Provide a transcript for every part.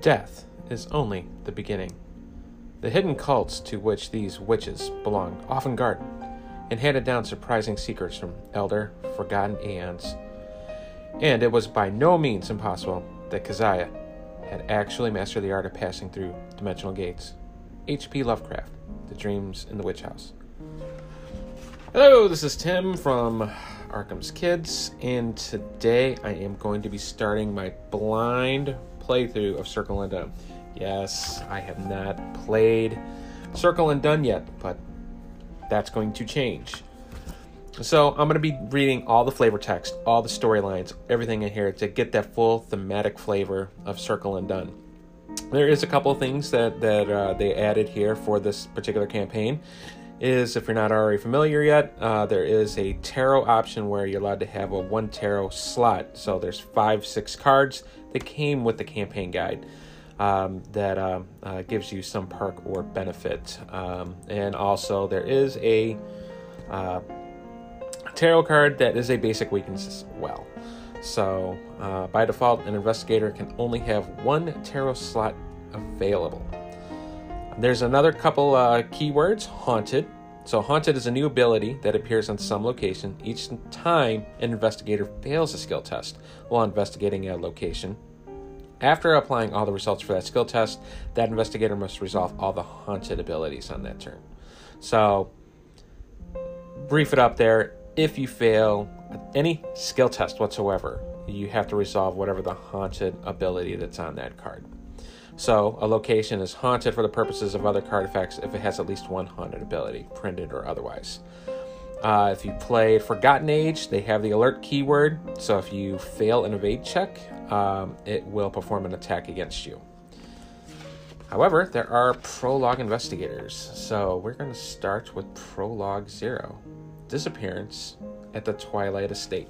Death is only the beginning. The hidden cults to which these witches belong often guarded and handed down surprising secrets from elder, forgotten aeons. And it was by no means impossible that Keziah had actually mastered the art of passing through dimensional gates. H.P. Lovecraft, The Dreams in the Witch House. Hello, this is Tim from Arkham's Kids, and today I am going to be starting my blind playthrough of Circle Undone. Yes, I have not played Circle Undone yet, but that's going to change. So I'm going to be reading all the flavor text, all the storylines, everything in here to get that full thematic flavor of Circle Undone. There is a couple of things that that uh, they added here for this particular campaign. Is if you're not already familiar yet, uh, there is a tarot option where you're allowed to have a one tarot slot. So there's five, six cards that came with the campaign guide um, that uh, uh, gives you some perk or benefit. Um, and also, there is a uh, tarot card that is a basic weakness as well. So, uh, by default, an investigator can only have one tarot slot available. There's another couple uh, keywords haunted. So, haunted is a new ability that appears on some location each time an investigator fails a skill test while investigating a location after applying all the results for that skill test, that investigator must resolve all the haunted abilities on that turn. So, brief it up there. If you fail any skill test whatsoever, you have to resolve whatever the haunted ability that's on that card. So, a location is haunted for the purposes of other card effects if it has at least one haunted ability, printed or otherwise. Uh, if you play Forgotten Age, they have the alert keyword. So if you fail an evade check, um, it will perform an attack against you. However, there are prologue investigators. So we're going to start with Prologue Zero Disappearance at the Twilight Estate.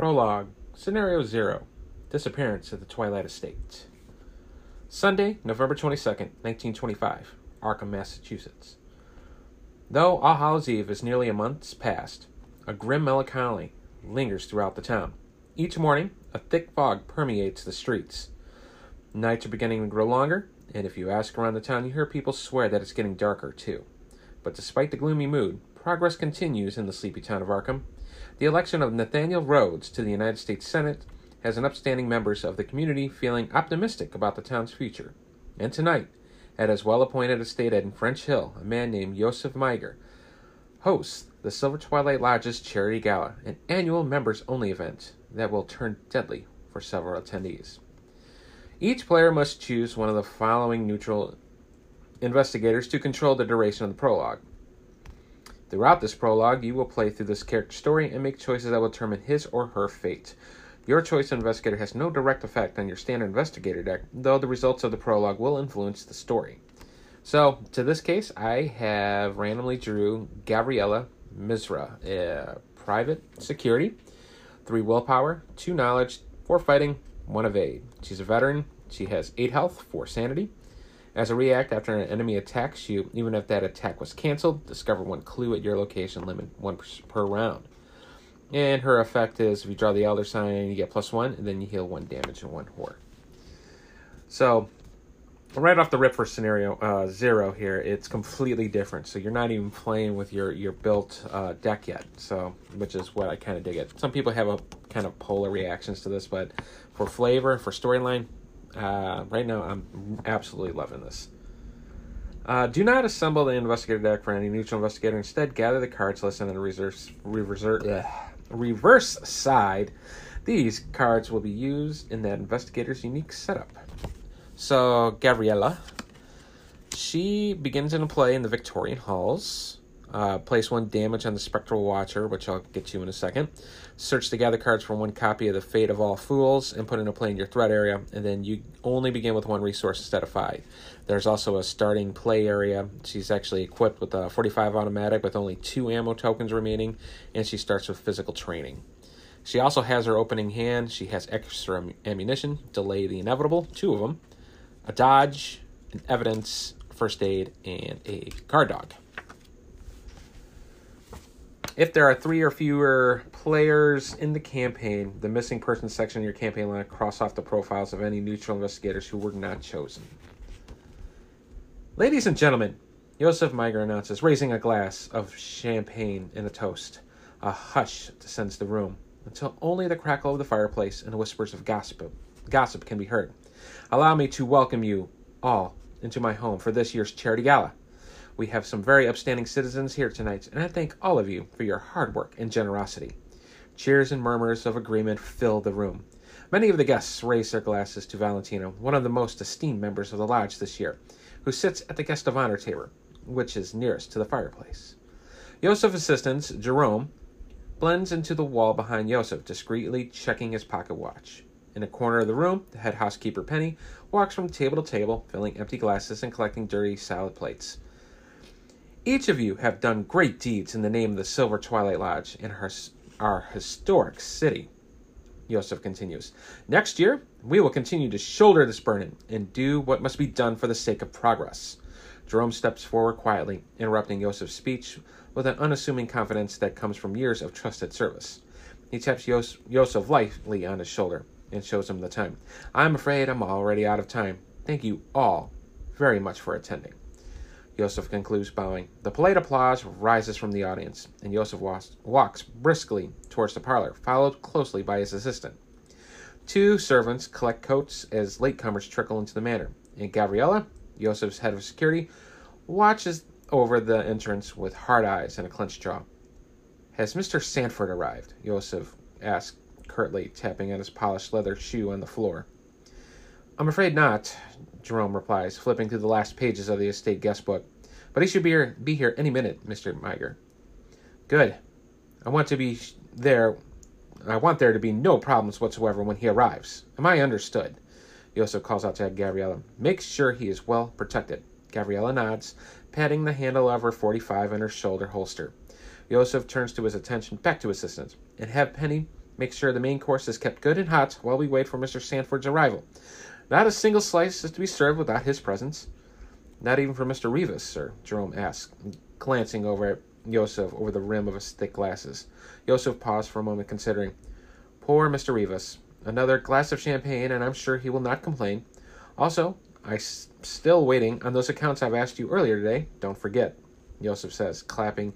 Prologue Scenario Zero Disappearance at the Twilight Estate. Sunday, November 22nd, 1925, Arkham, Massachusetts. Though All Hallows Eve is nearly a month past, a grim melancholy lingers throughout the town. Each morning, a thick fog permeates the streets. Nights are beginning to grow longer, and if you ask around the town, you hear people swear that it's getting darker, too. But despite the gloomy mood, progress continues in the sleepy town of Arkham. The election of Nathaniel Rhodes to the United States Senate has an upstanding members of the community feeling optimistic about the town's future. And tonight, at his well appointed estate in French Hill, a man named Joseph Meiger hosts the Silver Twilight Lodge's Charity Gala, an annual members only event that will turn deadly for several attendees. Each player must choose one of the following neutral investigators to control the duration of the prologue. Throughout this prologue, you will play through this character's story and make choices that will determine his or her fate. Your choice of investigator has no direct effect on your standard investigator deck, though the results of the prologue will influence the story. So, to this case, I have randomly drew Gabriella Mizrah, private security, three willpower, two knowledge, four fighting, one evade. She's a veteran. She has eight health, four sanity. As a react after an enemy attacks you, even if that attack was canceled, discover one clue at your location, limit one per round. And her effect is if you draw the Elder Sign, you get plus one, and then you heal one damage and one horror. So, right off the rip for scenario uh, zero here, it's completely different. So you're not even playing with your your built uh, deck yet. So, which is what I kind of dig it. Some people have a kind of polar reactions to this, but for flavor, for storyline, uh, right now I'm absolutely loving this. Uh, do not assemble the investigator deck for any neutral investigator. Instead, gather the cards listed in the reverse, reverse, reverse side, these cards will be used in that investigator's unique setup. So, Gabriella, she begins in a play in the Victorian halls. Uh, place one damage on the Spectral Watcher, which I'll get to in a second. Search the gather cards for one copy of the Fate of All Fools and put in a play in your threat area, and then you only begin with one resource instead of five. There's also a starting play area. She's actually equipped with a 45 automatic with only two ammo tokens remaining, and she starts with physical training. She also has her opening hand. She has extra ammunition, delay the inevitable, two of them, a dodge, an evidence, first aid, and a guard dog. If there are three or fewer players in the campaign, the missing persons section in your campaign line cross off the profiles of any neutral investigators who were not chosen. Ladies and gentlemen, Joseph Meiger announces, raising a glass of champagne in a toast. A hush descends the room until only the crackle of the fireplace and the whispers of gossip, gossip can be heard. Allow me to welcome you all into my home for this year's charity gala. We have some very upstanding citizens here tonight, and I thank all of you for your hard work and generosity. Cheers and murmurs of agreement fill the room. Many of the guests raise their glasses to Valentino, one of the most esteemed members of the lodge this year, who sits at the guest of honor table, which is nearest to the fireplace. Joseph's assistant, Jerome, blends into the wall behind Joseph, discreetly checking his pocket watch. In a corner of the room, the head housekeeper, Penny, walks from table to table, filling empty glasses and collecting dirty salad plates. Each of you have done great deeds in the name of the Silver Twilight Lodge and our, our historic city. Yosef continues. Next year, we will continue to shoulder this burden and do what must be done for the sake of progress. Jerome steps forward quietly, interrupting Yosef's speech with an unassuming confidence that comes from years of trusted service. He taps Yos- Yosef lightly on his shoulder and shows him the time. I'm afraid I'm already out of time. Thank you all very much for attending. Yosef concludes, bowing. The polite applause rises from the audience, and Yosef walks, walks briskly towards the parlor, followed closely by his assistant. Two servants collect coats as latecomers trickle into the manor, and Gabriella, Yosef's head of security, watches over the entrance with hard eyes and a clenched jaw. Has Mr. Sanford arrived? Yosef asked curtly, tapping on his polished leather shoe on the floor. I'm afraid not, Jerome replies, flipping through the last pages of the estate guest book. But he should be here, be here any minute, Mr. Meiger. Good. I want to be there. I want there to be no problems whatsoever when he arrives. Am I understood? Also calls out to Gabriella. Make sure he is well protected. Gabriella nods, patting the handle of her 45 in her shoulder holster. Yosef turns to his attention back to his and have Penny make sure the main course is kept good and hot while we wait for Mr. Sanford's arrival. Not a single slice is to be served without his presence. Not even for Mr. Rivas, sir, Jerome asked, glancing over at Yosef over the rim of his thick glasses. Yosef paused for a moment, considering. Poor Mr. Rivas. Another glass of champagne, and I'm sure he will not complain. Also, I'm still waiting on those accounts I've asked you earlier today. Don't forget, Yosef says, clapping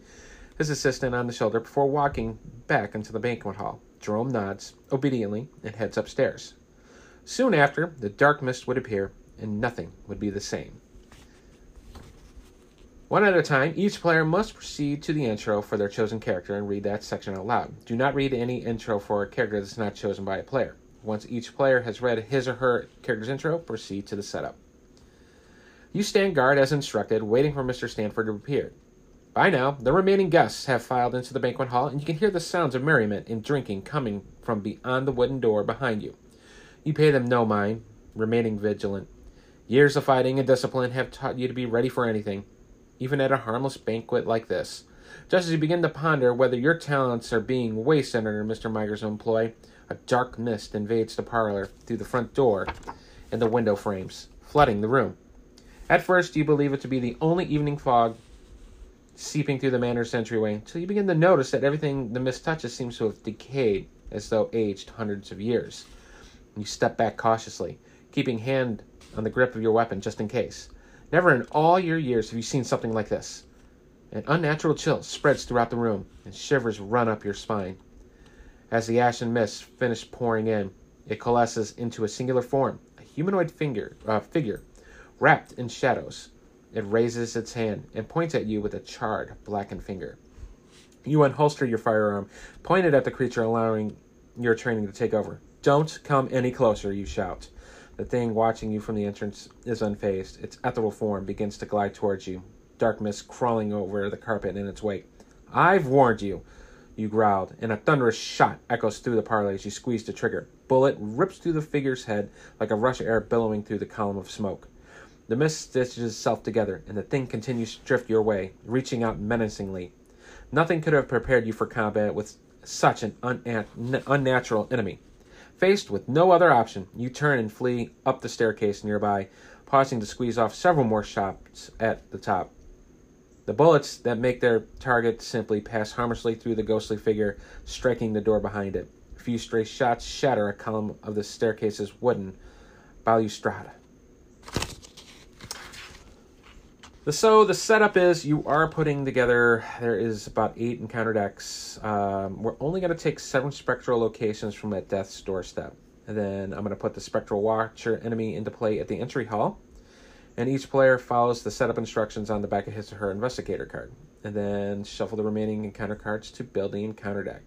his assistant on the shoulder before walking back into the banquet hall. Jerome nods obediently and heads upstairs. Soon after, the dark mist would appear, and nothing would be the same. One at a time, each player must proceed to the intro for their chosen character and read that section out loud. Do not read any intro for a character that's not chosen by a player. Once each player has read his or her character's intro, proceed to the setup. You stand guard as instructed, waiting for Mr. Stanford to appear. By now, the remaining guests have filed into the banquet hall, and you can hear the sounds of merriment and drinking coming from beyond the wooden door behind you. You pay them no mind, remaining vigilant. Years of fighting and discipline have taught you to be ready for anything, even at a harmless banquet like this. Just as you begin to ponder whether your talents are being wasted under Mr. Meiger's employ, a dark mist invades the parlor through the front door and the window frames, flooding the room. At first, you believe it to be the only evening fog seeping through the manor's entryway, until you begin to notice that everything the mist touches seems to have decayed as though aged hundreds of years. You step back cautiously, keeping hand on the grip of your weapon just in case. Never in all your years have you seen something like this. An unnatural chill spreads throughout the room, and shivers run up your spine. As the ashen mist finishes pouring in, it coalesces into a singular form, a humanoid finger, uh, figure, wrapped in shadows. It raises its hand and points at you with a charred, blackened finger. You unholster your firearm, point it at the creature, allowing your training to take over. Don't come any closer, you shout. The thing watching you from the entrance is unfazed. Its ethereal form begins to glide towards you, dark mist crawling over the carpet in its wake. I've warned you, you growled, and a thunderous shot echoes through the parlor as you squeeze the trigger. Bullet rips through the figure's head like a rush of air billowing through the column of smoke. The mist stitches itself together, and the thing continues to drift your way, reaching out menacingly. Nothing could have prepared you for combat with such an unnatural enemy. Faced with no other option, you turn and flee up the staircase nearby, pausing to squeeze off several more shots at the top. The bullets that make their target simply pass harmlessly through the ghostly figure, striking the door behind it. A few stray shots shatter a column of the staircase's wooden balustrade. The, so the setup is you are putting together. There is about eight encounter decks. Um, we're only going to take seven spectral locations from that death's doorstep, and then I'm going to put the spectral watcher enemy into play at the entry hall. And each player follows the setup instructions on the back of his or her investigator card, and then shuffle the remaining encounter cards to build the encounter deck.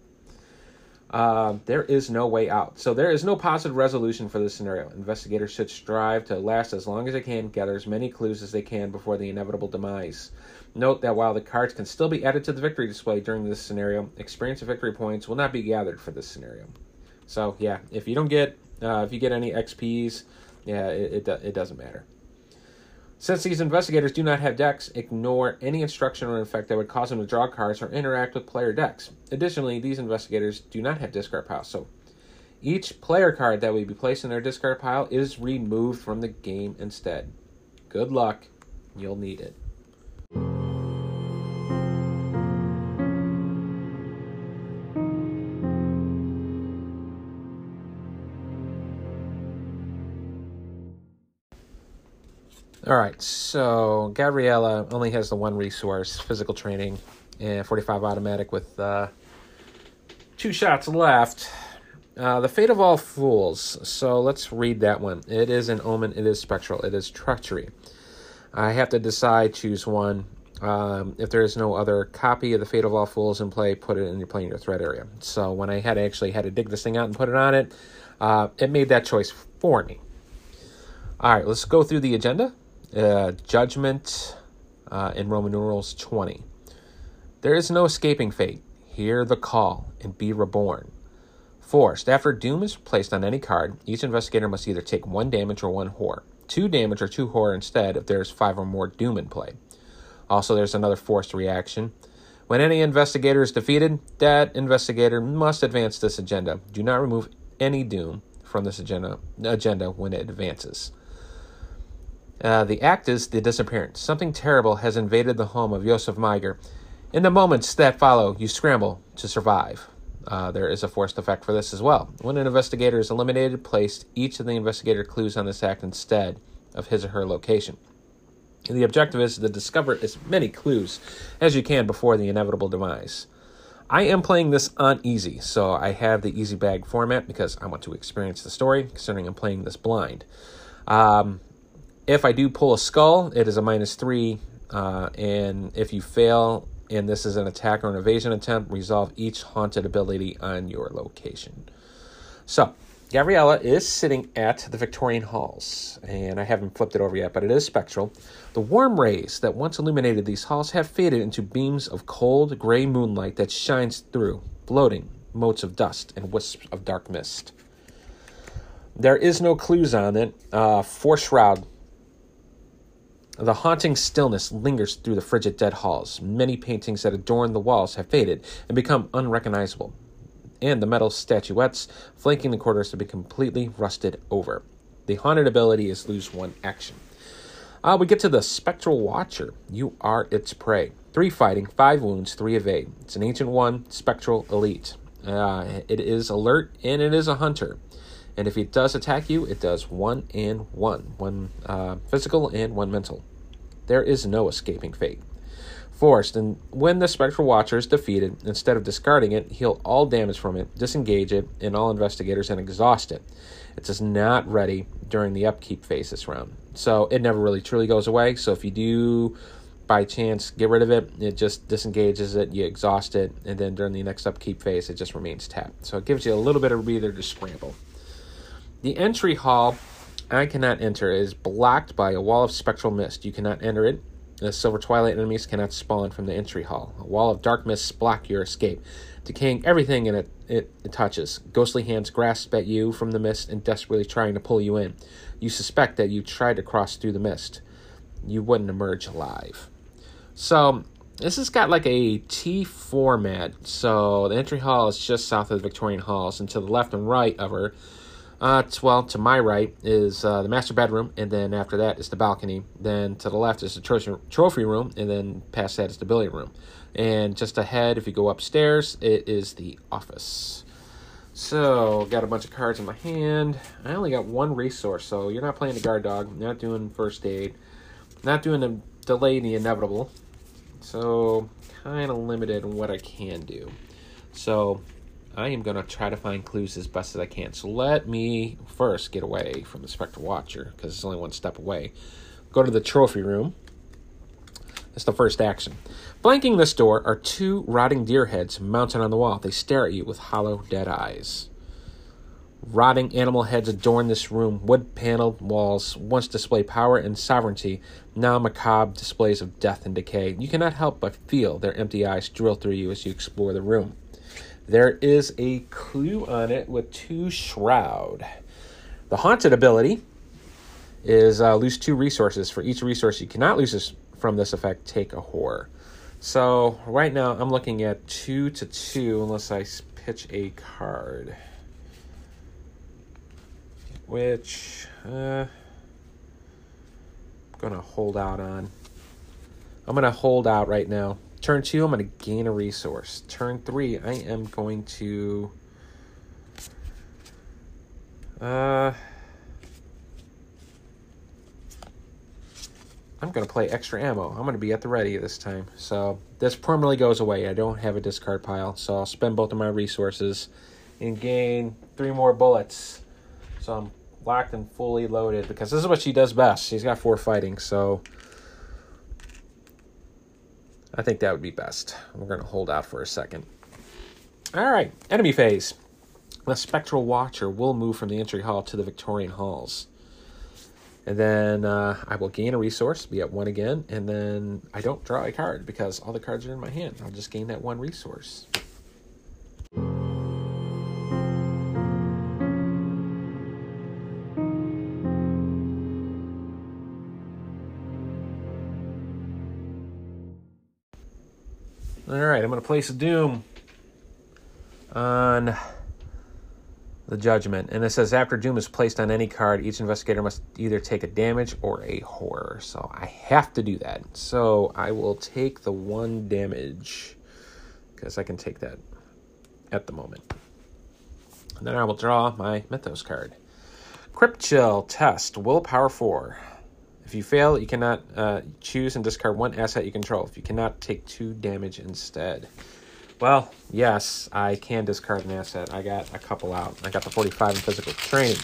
Uh, there is no way out. So there is no positive resolution for this scenario. Investigators should strive to last as long as they can, gather as many clues as they can before the inevitable demise. Note that while the cards can still be added to the victory display during this scenario, experience and victory points will not be gathered for this scenario. So yeah, if you don't get, uh, if you get any XPs, yeah, it, it, it doesn't matter. Since these investigators do not have decks, ignore any instruction or effect that would cause them to draw cards or interact with player decks. Additionally, these investigators do not have discard piles, so each player card that would be placed in their discard pile is removed from the game instead. Good luck, you'll need it. All right, so Gabriella only has the one resource, physical training, and 45 automatic with uh, two shots left. Uh, the Fate of All Fools. So let's read that one. It is an omen, it is spectral, it is treachery. I have to decide, choose one. Um, if there is no other copy of the Fate of All Fools in play, put it in your playing your threat area. So when I had actually had to dig this thing out and put it on it, uh, it made that choice for me. All right, let's go through the agenda uh, Judgment uh, in Roman numerals 20. There is no escaping fate. Hear the call and be reborn. Forced. After Doom is placed on any card, each investigator must either take one damage or one horror. Two damage or two horror instead if there's five or more Doom in play. Also, there's another forced reaction. When any investigator is defeated, that investigator must advance this agenda. Do not remove any Doom from this agenda, agenda when it advances. Uh, the act is the disappearance. Something terrible has invaded the home of Josef Meiger. In the moments that follow, you scramble to survive. Uh, there is a forced effect for this as well. When an investigator is eliminated, place each of the investigator clues on this act instead of his or her location. And the objective is to discover as many clues as you can before the inevitable demise. I am playing this on easy, so I have the easy bag format because I want to experience the story, considering I'm playing this blind. Um, if I do pull a skull, it is a minus three. Uh, and if you fail, and this is an attack or an evasion attempt, resolve each haunted ability on your location. So, Gabriella is sitting at the Victorian halls, and I haven't flipped it over yet, but it is spectral. The warm rays that once illuminated these halls have faded into beams of cold, gray moonlight that shines through, floating motes of dust and wisps of dark mist. There is no clues on it. Uh, Force Shroud the haunting stillness lingers through the frigid dead halls. Many paintings that adorn the walls have faded and become unrecognizable, and the metal statuettes flanking the corridors have been completely rusted over. The haunted ability is lose one action. Uh, we get to the Spectral Watcher. You are its prey. Three fighting, five wounds, three evade. It's an ancient one, Spectral Elite. Uh, it is alert and it is a hunter. And if it does attack you, it does one and one, one uh, physical and one mental. There is no escaping fate. Forced, and when the Spectral Watcher is defeated, instead of discarding it, heal all damage from it, disengage it and all investigators, and exhaust it. It is just not ready during the upkeep phase this round. So it never really truly goes away. So if you do by chance get rid of it, it just disengages it, you exhaust it, and then during the next upkeep phase, it just remains tapped. So it gives you a little bit of breather to scramble. The entry hall I cannot enter is blocked by a wall of spectral mist. You cannot enter it. The silver twilight enemies cannot spawn from the entry hall. A wall of dark mists block your escape, decaying everything in it, it, it touches. Ghostly hands grasp at you from the mist and desperately trying to pull you in. You suspect that you tried to cross through the mist. You wouldn't emerge alive. So this has got like a T format. So the entry hall is just south of the Victorian halls, and to the left and right of her Uh, it's, well, to my right is uh, the master bedroom, and then after that is the balcony. Then to the left is the trophy, room, and then past that is the billiard room. And just ahead, if you go upstairs, it is the office. So, got a bunch of cards in my hand. I only got one resource, so you're not playing the guard dog, not doing first aid, not doing the delay the inevitable. So, kind of limited in what I can do. So, I am going to try to find clues as best as I can. So let me first get away from the Spectral Watcher because it's only one step away. Go to the trophy room. That's the first action. Flanking this door are two rotting deer heads mounted on the wall. They stare at you with hollow, dead eyes. Rotting animal heads adorn this room. Wood paneled walls once display power and sovereignty, now macabre displays of death and decay. You cannot help but feel their empty eyes drill through you as you explore the room. There is a clue on it with two shroud. The haunted ability is uh, lose two resources. For each resource you cannot lose this, from this effect, take a horror. So right now I'm looking at two to two unless I pitch a card. Which uh, I'm gonna hold out on. I'm gonna hold out right now. Turn two, I'm going to gain a resource. Turn three, I am going to. Uh, I'm going to play extra ammo. I'm going to be at the ready this time. So this permanently goes away. I don't have a discard pile. So I'll spend both of my resources and gain three more bullets. So I'm locked and fully loaded because this is what she does best. She's got four fighting. So I think that would be best. We're going to hold out for a second. All right, enemy phase. The Spectral Watcher will move from the entry hall to the Victorian halls. And then uh, I will gain a resource, be at one again, and then I don't draw a card because all the cards are in my hand. I'll just gain that one resource. Alright, I'm going to place a doom on the judgment. And it says after doom is placed on any card, each investigator must either take a damage or a horror. So I have to do that. So I will take the one damage because I can take that at the moment. And then I will draw my Mythos card. Crypt Chill test, willpower 4. If you fail, you cannot uh, choose and discard one asset you control. If you cannot, take two damage instead. Well, yes, I can discard an asset. I got a couple out. I got the 45 in physical training.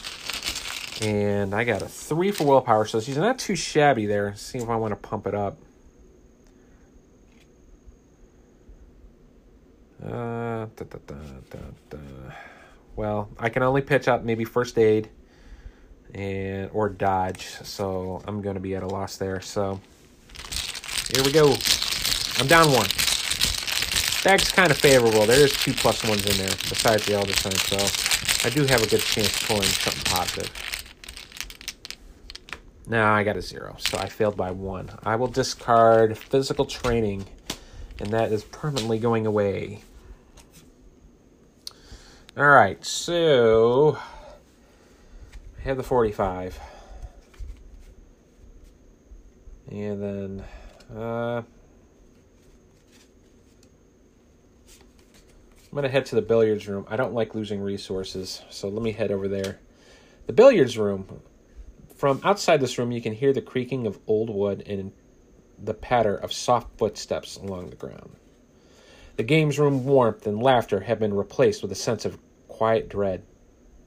And I got a 3 for willpower, so she's not too shabby there. see if I want to pump it up. Uh, da, da, da, well, I can only pitch up maybe first aid and or dodge. So I'm going to be at a loss there. So here we go. I'm down one. Bag's kind of favorable. There is two plus ones in there besides the Elder Sign, so I do have a good chance of pulling something positive. Now I got a zero, so I failed by one. I will discard physical training, and that is permanently going away. All right, so have the 45. And then, uh, I'm going to head to the billiards room. I don't like losing resources, so let me head over there. The billiards room. From outside this room, you can hear the creaking of old wood and the patter of soft footsteps along the ground. The games room warmth and laughter have been replaced with a sense of quiet dread.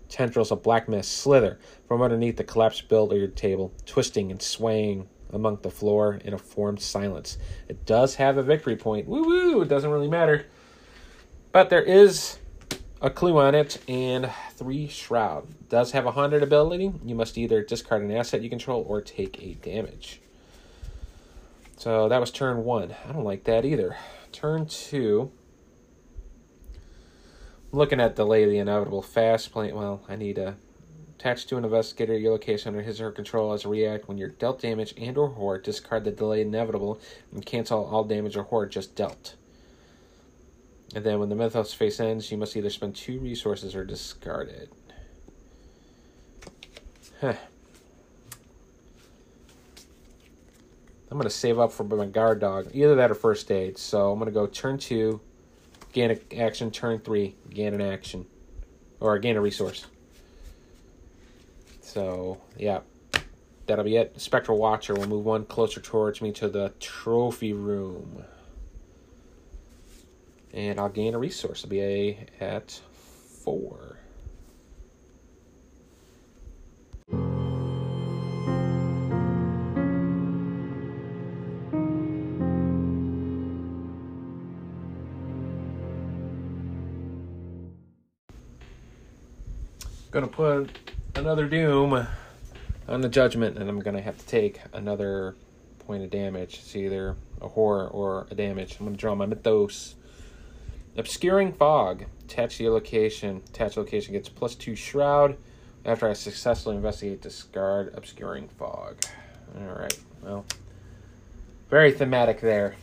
Tendrils of black mist slither from underneath the collapsed billiard table, twisting and swaying among the floor in a formed silence. It does have a victory point. Woo woo! It doesn't really matter. But there is a clue on it and three shroud. Does have a haunted ability. You must either discard an asset you control or take a damage. So that was turn one. I don't like that either. Turn two looking at delay the inevitable fast play. Well, I need a attach to an investigator your location under his or her control as a react when you're dealt damage and or horror. Discard the delay inevitable and cancel all damage or horror just dealt. And then when the mythos phase ends, you must either spend two resources or discard it. Huh. I'm gonna save up for my guard dog. Either that or first aid. So I'm gonna go turn two, gain an action, turn three, gain an action. Or gain a resource. So yeah. That'll be it. Spectral Watcher will move one closer towards me to the trophy room. And I'll gain a resource. It'll be a at four. Gonna put another doom on the judgment, and I'm gonna have to take another point of damage. It's either a horror or a damage. I'm gonna draw my mythos. Obscuring fog. Attach the location. Attach location gets plus two shroud after I successfully investigate discard obscuring fog. Alright, well. Very thematic there.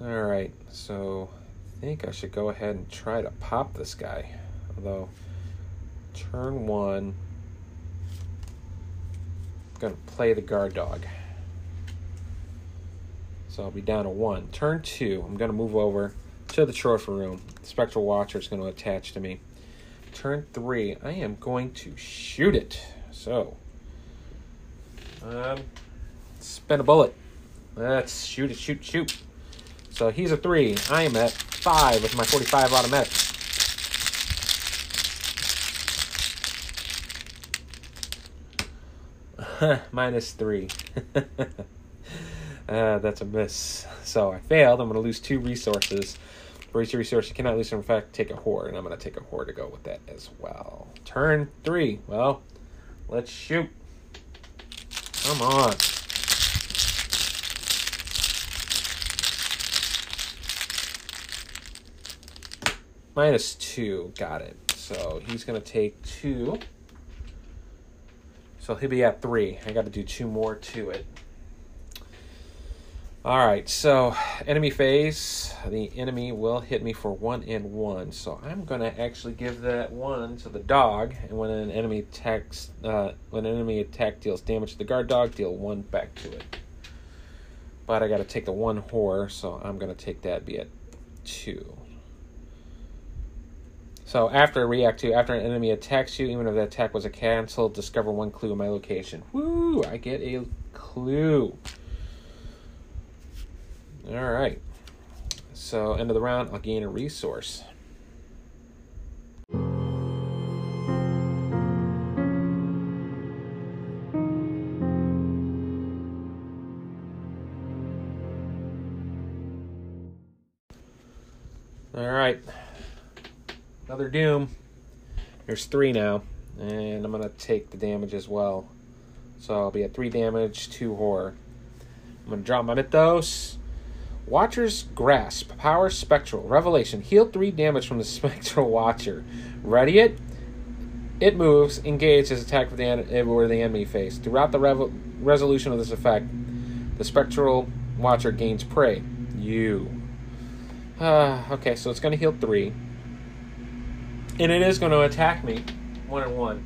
Alright, so I think I should go ahead and try to pop this guy. Although turn one I'm gonna play the guard dog. So I'll be down to one. Turn two, I'm going to move over to the trophy room. Spectral Watcher is going to attach to me. Turn three, I am going to shoot it. So, um, spin a bullet. Let's shoot it, shoot, shoot. So he's a three. I am at five with my 45 automatic. Minus three. Uh, that's a miss. So I failed. I'm going to lose two resources. For each resource, you cannot lose in fact take a whore, and I'm going to take a whore to go with that as well. Turn three. Well, let's shoot. Come on. Minus two. Got it. So he's going to take two. So he'll be at three. I got to do two more to it. All right, so enemy phase. The enemy will hit me for one and one. So I'm gonna actually give that one to the dog, and when an enemy attacks, uh, when an enemy attack deals damage to the guard dog, deal one back to it. But I got to take the one horror, so I'm gonna take that. Be at two. So after react to, after an enemy attacks you, even if the attack was a cancel, discover one clue in my location. Woo! I get a clue. All right. So, end of the round, I'll gain a resource. Another doom. There's three now. And I'm going to take the damage as well. So I'll be at three damage, two horror. I'm going to drop my Mythos. Watcher's Grasp, Power Spectral, Revelation, heal 3 damage from the Spectral Watcher. Ready it? It moves, engage as attack with the, en- where the enemy face. Throughout the revo- resolution of this effect, the Spectral Watcher gains prey. You. Uh, okay, so it's going to heal 3. And it is going to attack me. 1 and 1.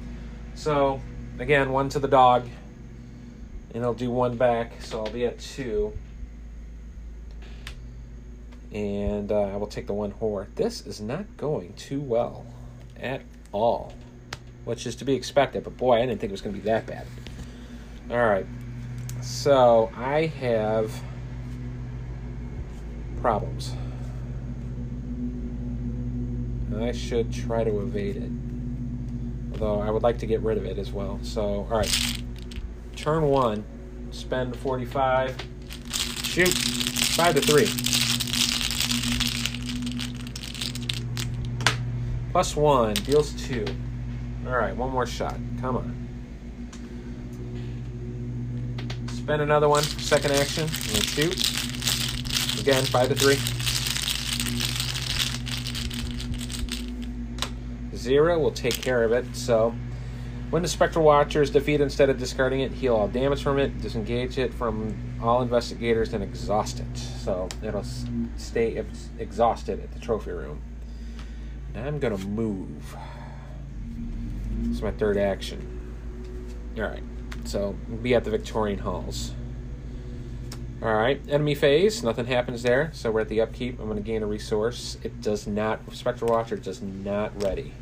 So, again, 1 to the dog. And it'll do 1 back, so I'll be at 2 and uh, I will take the one whore. This is not going too well at all, which is to be expected. But boy, I didn't think it was going to be that bad. All right, so I have problems. I should try to evade it, although I would like to get rid of it as well. So, all right, turn one, spend forty-five, shoot, five to three. Plus one, deals two. Alright, one more shot. Come on. Spend another one, second action, and shoot. Again, five to three. Zero will take care of it, so when the Spectral Watcher is defeated, instead of discarding it, heal all damage from it, disengage it from all investigators, and exhaust it. So it'll stay exhausted at the trophy room. Now I'm gonna move. It's my third action. Alright, so be at the Victorian Halls. Alright, enemy phase, nothing happens there, so we're at the upkeep. I'm to gain a resource. It does not, Spectral Watcher does not ready.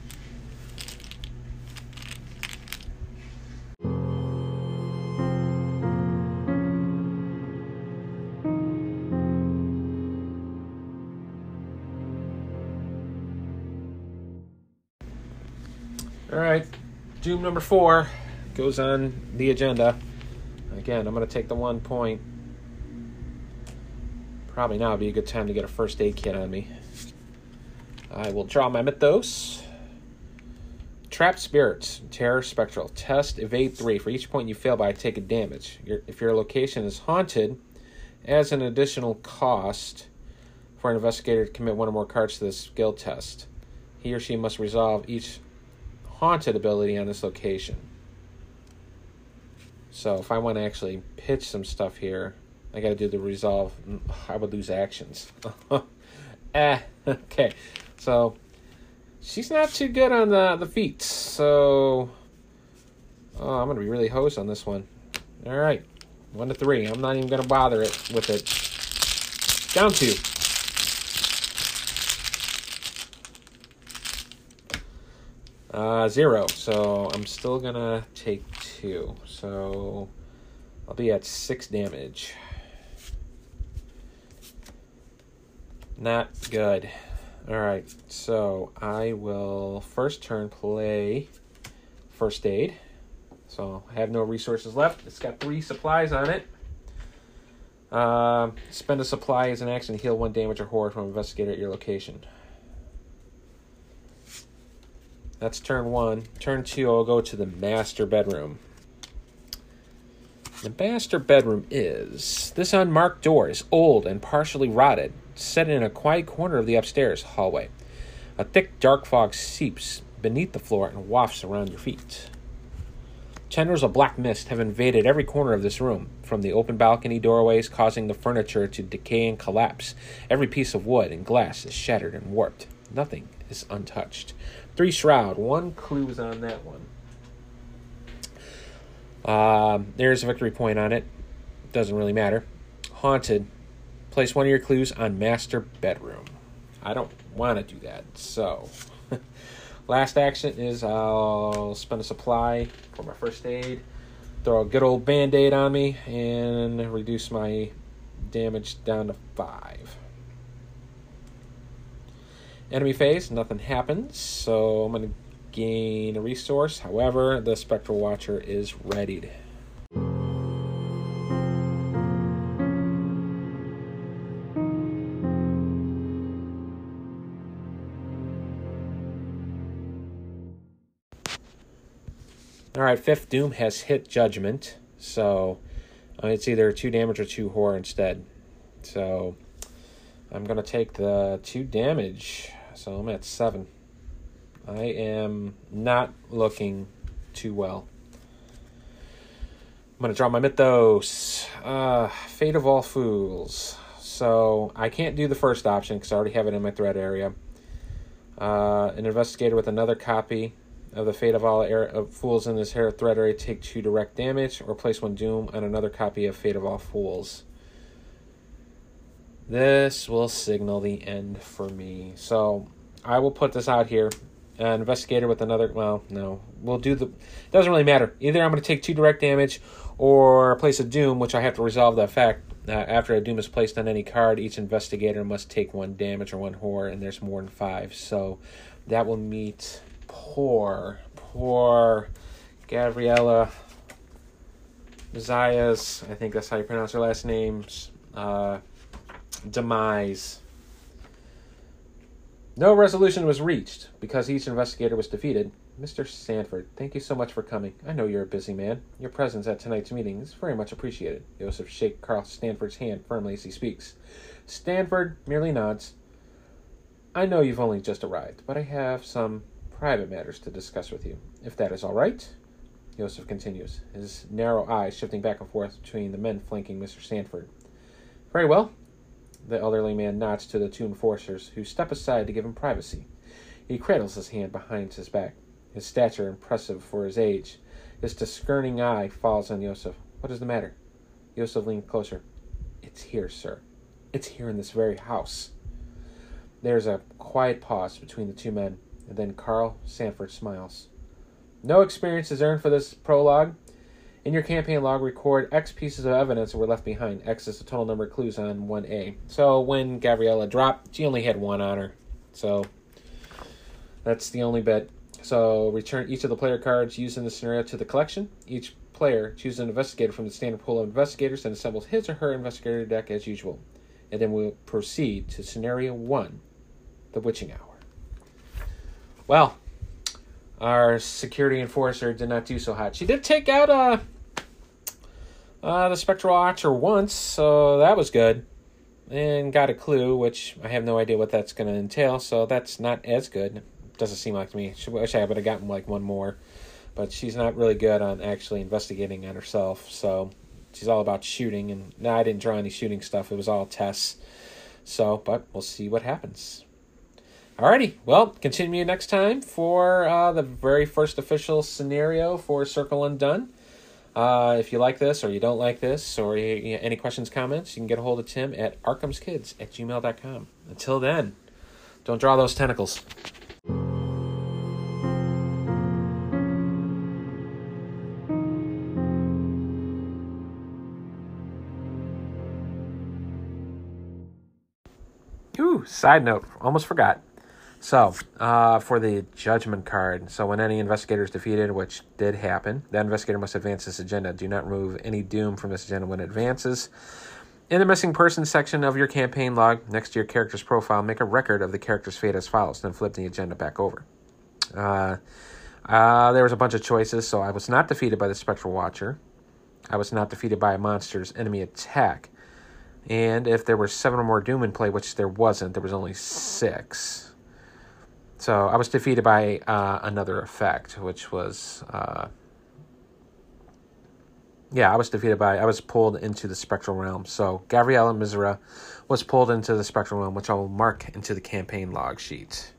Doom number four goes on the agenda. Again, I'm going to take the one point. Probably now would be a good time to get a first aid kit on me. I will draw my Mythos. Trap Spirits, Terror Spectral. Test, evade 3. For each point you fail by, take a damage. Your, if your location is haunted, as an additional cost for an investigator to commit one or more cards to the skill test. He or she must resolve each haunted ability on this location. So if I want to actually pitch some stuff here, I got to do the resolve. I would lose actions. eh, okay. So she's not too good on the the feet. So oh, I'm gonna be really hosed on this one. All right, one to three. I'm not even gonna bother it with it. Down two. Uh, zero. So I'm still gonna take two. So I'll be at six damage. Not good. Alright, so I will first turn play first aid. So I have no resources left. It's got three supplies on it. Uh, spend a supply as an action heal one damage or horror from an investigator at your location. That's turn one. Turn two, I'll go to the master bedroom. The master bedroom is this unmarked door is old and partially rotted, set in a quiet corner of the upstairs hallway. A thick dark fog seeps beneath the floor and wafts around your feet. Tendrils of black mist have invaded every corner of this room, from the open balcony doorways causing the furniture to decay and collapse. Every piece of wood and glass is shattered and warped. Nothing is untouched. Three shroud. One clue is on that one. Um, there's a victory point on it. Doesn't really matter. Haunted. Place one of your clues on master bedroom. I don't want to do that. So, last action is I'll spend a supply for my first aid. Throw a good old band aid on me and reduce my damage down to five. Enemy phase, nothing happens, so I'm going to gain a resource. However, the Spectral Watcher is readied. Alright, fifth Doom has hit Judgment, so uh, it's either 2 damage or 2 horror instead. So I'm to take the 2 damage so I'm at seven. I am not looking too well. I'm going to draw my Mythos. Uh, Fate of All Fools. So I can't do the first option because I already have it in my threat area. Uh, an investigator with another copy of the Fate of All Air, of Fools in this threat area take two direct damage, or place one Doom on another copy of Fate of All Fools. This will signal the end for me. So I will put this out here. An investigator with another. Well, no, we'll do the. Doesn't really matter. Either I'm going to take two direct damage, or place a doom, which I have to resolve the effect. Uh, after a doom is placed on any card, each investigator must take one damage or one horror, and there's more than five. So that will meet poor, poor Gabriella Zayas. I think that's how you pronounce her last name's uh, demise. No resolution was reached because each investigator was defeated. Mr. Stanford, thank you so much for coming. I know you're a busy man. Your presence at tonight's meeting is very much appreciated. Joseph shakes Carl Stanford's hand firmly as he speaks. Stanford merely nods. I know you've only just arrived, but I have some private matters to discuss with you. If that is all right, Joseph continues, his narrow eyes shifting back and forth between the men flanking Mr. Stanford. Very well. The elderly man nods to the two enforcers, who step aside to give him privacy. He cradles his hand behind his back. his stature impressive for his age. His discerning eye falls on Yosef. What is the matter? Yosef leans closer. It's here, sir. It's here in this very house. There's a quiet pause between the two men, and then Carl Sanford smiles. No experience is earned for this prologue. In your campaign log, record X pieces of evidence that were left behind. X is the total number of clues on 1A. So when Gabriella dropped, she only had one on her. So that's the only bit. So return each of the player cards used in the scenario to the collection. Each player chooses an investigator from the standard pool of investigators and assembles his or her investigator deck as usual. And then we'll proceed to scenario one, the witching hour. Well, our security enforcer did not do so hot. She did take out uh, uh, the spectral watcher once, so that was good. And got a clue, which I have no idea what that's going to entail, so that's not as good. Doesn't seem like to me. I wish I would have gotten like one more, but she's not really good on actually investigating on herself. So she's all about shooting, and no, I didn't draw any shooting stuff. It was all tests. So, but we'll see what happens. Alrighty, well, continue next time for uh, the very first official scenario for Circle Undone. Uh, if you like this or you don't like this or you, you, any questions, comments, you can get a hold of Tim at arkhamskids at gmail.com. Until then, don't draw those tentacles. Ooh, side note, almost forgot. So, uh, for the judgment card, so when any investigator is defeated, which did happen, that investigator must advance this agenda. Do not remove any doom from this agenda when it advances. In the missing person section of your campaign log, next to your character's profile, make a record of the character's fate as follows, then flip the agenda back over. Uh, uh, there was a bunch of choices, so I was not defeated by the Spectral Watcher. I was not defeated by a monster's enemy attack. And if there were seven or more Doom in play, which there wasn't, there was only six. So I was defeated by uh, another effect, which was. Uh, yeah, I was defeated by. I was pulled into the spectral realm. So Gabriella Mizrah was pulled into the spectral realm, which I will mark into the campaign log sheet.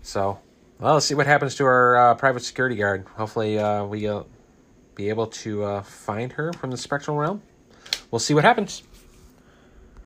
So, well, let's see what happens to our uh, private security guard. Hopefully, uh, we'll be able to uh, find her from the spectral realm. We'll see what happens.